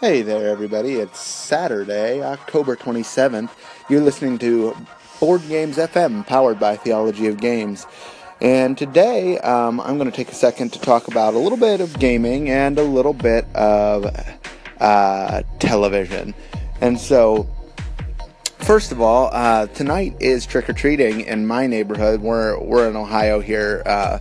Hey there, everybody. It's Saturday, October 27th. You're listening to Board Games FM, powered by Theology of Games. And today, um, I'm going to take a second to talk about a little bit of gaming and a little bit of uh, television. And so, first of all, uh, tonight is trick or treating in my neighborhood. We're, we're in Ohio here. Uh,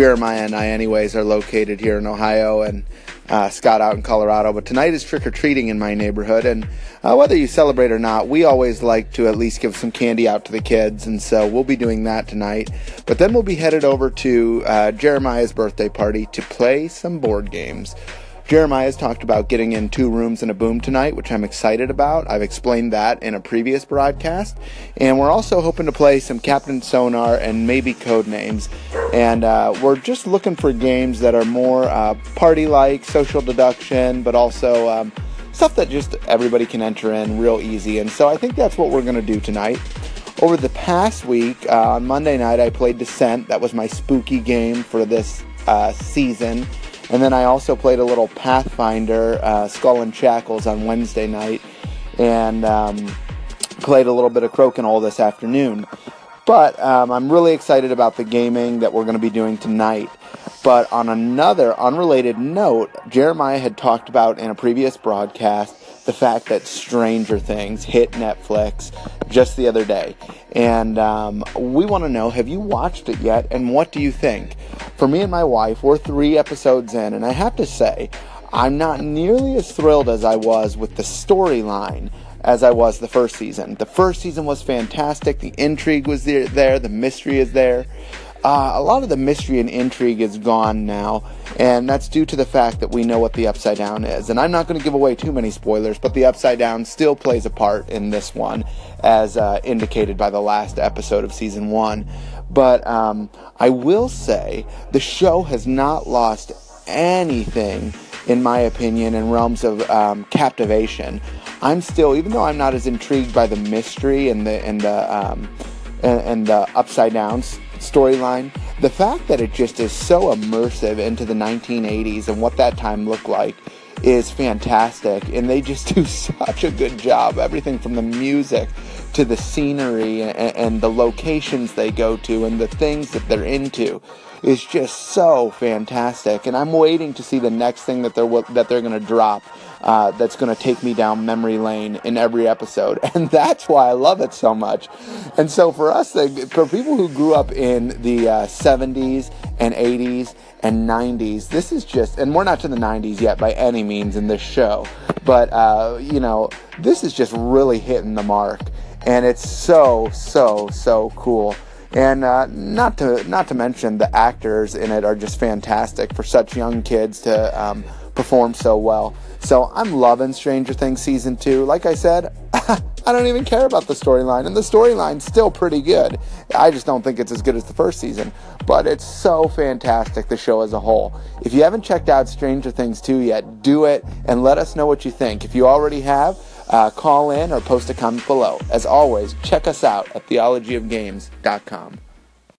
Jeremiah and I, anyways, are located here in Ohio, and uh, Scott out in Colorado. But tonight is trick or treating in my neighborhood, and uh, whether you celebrate or not, we always like to at least give some candy out to the kids, and so we'll be doing that tonight. But then we'll be headed over to uh, Jeremiah's birthday party to play some board games. Jeremiah has talked about getting in two rooms and a boom tonight, which I'm excited about. I've explained that in a previous broadcast. And we're also hoping to play some Captain Sonar and maybe Codenames. And uh, we're just looking for games that are more uh, party like, social deduction, but also um, stuff that just everybody can enter in real easy. And so I think that's what we're going to do tonight. Over the past week, uh, on Monday night, I played Descent. That was my spooky game for this uh, season. And then I also played a little Pathfinder, uh, Skull and Shackles on Wednesday night, and um, played a little bit of Crokinole this afternoon. But um, I'm really excited about the gaming that we're going to be doing tonight. But on another unrelated note, Jeremiah had talked about in a previous broadcast the fact that Stranger Things hit Netflix just the other day. And um, we want to know have you watched it yet, and what do you think? For me and my wife, we're three episodes in, and I have to say, I'm not nearly as thrilled as I was with the storyline as I was the first season. The first season was fantastic, the intrigue was there, the mystery is there. Uh, a lot of the mystery and intrigue is gone now, and that's due to the fact that we know what the Upside Down is. And I'm not going to give away too many spoilers, but the Upside Down still plays a part in this one, as uh, indicated by the last episode of season one. But um, I will say the show has not lost anything, in my opinion, in realms of um, captivation. I'm still, even though I'm not as intrigued by the mystery and the and the um, and, and the upside downs storyline. The fact that it just is so immersive into the 1980s and what that time looked like is fantastic. And they just do such a good job. Everything from the music to the scenery and, and the locations they go to and the things that they're into is just so fantastic. And I'm waiting to see the next thing that they're that they're to drop uh, that's to take me down memory lane in every episode, and that's why I love it so much. And so for us, for people who grew up in the uh, 70s and 80s and 90s, this is just, and we're not to the 90s yet by any means in this show, but uh, you know, this is just really hitting the mark, and it's so so so cool and uh, not to not to mention the actors in it are just fantastic for such young kids to um, perform so well. So I'm loving Stranger Things season two. Like I said, I don't even care about the storyline, and the storyline's still pretty good. I just don't think it's as good as the first season, but it's so fantastic, the show as a whole. If you haven't checked out Stranger Things 2 yet, do it and let us know what you think. If you already have, uh, call in or post a comment below. As always, check us out at theologyofgames.com.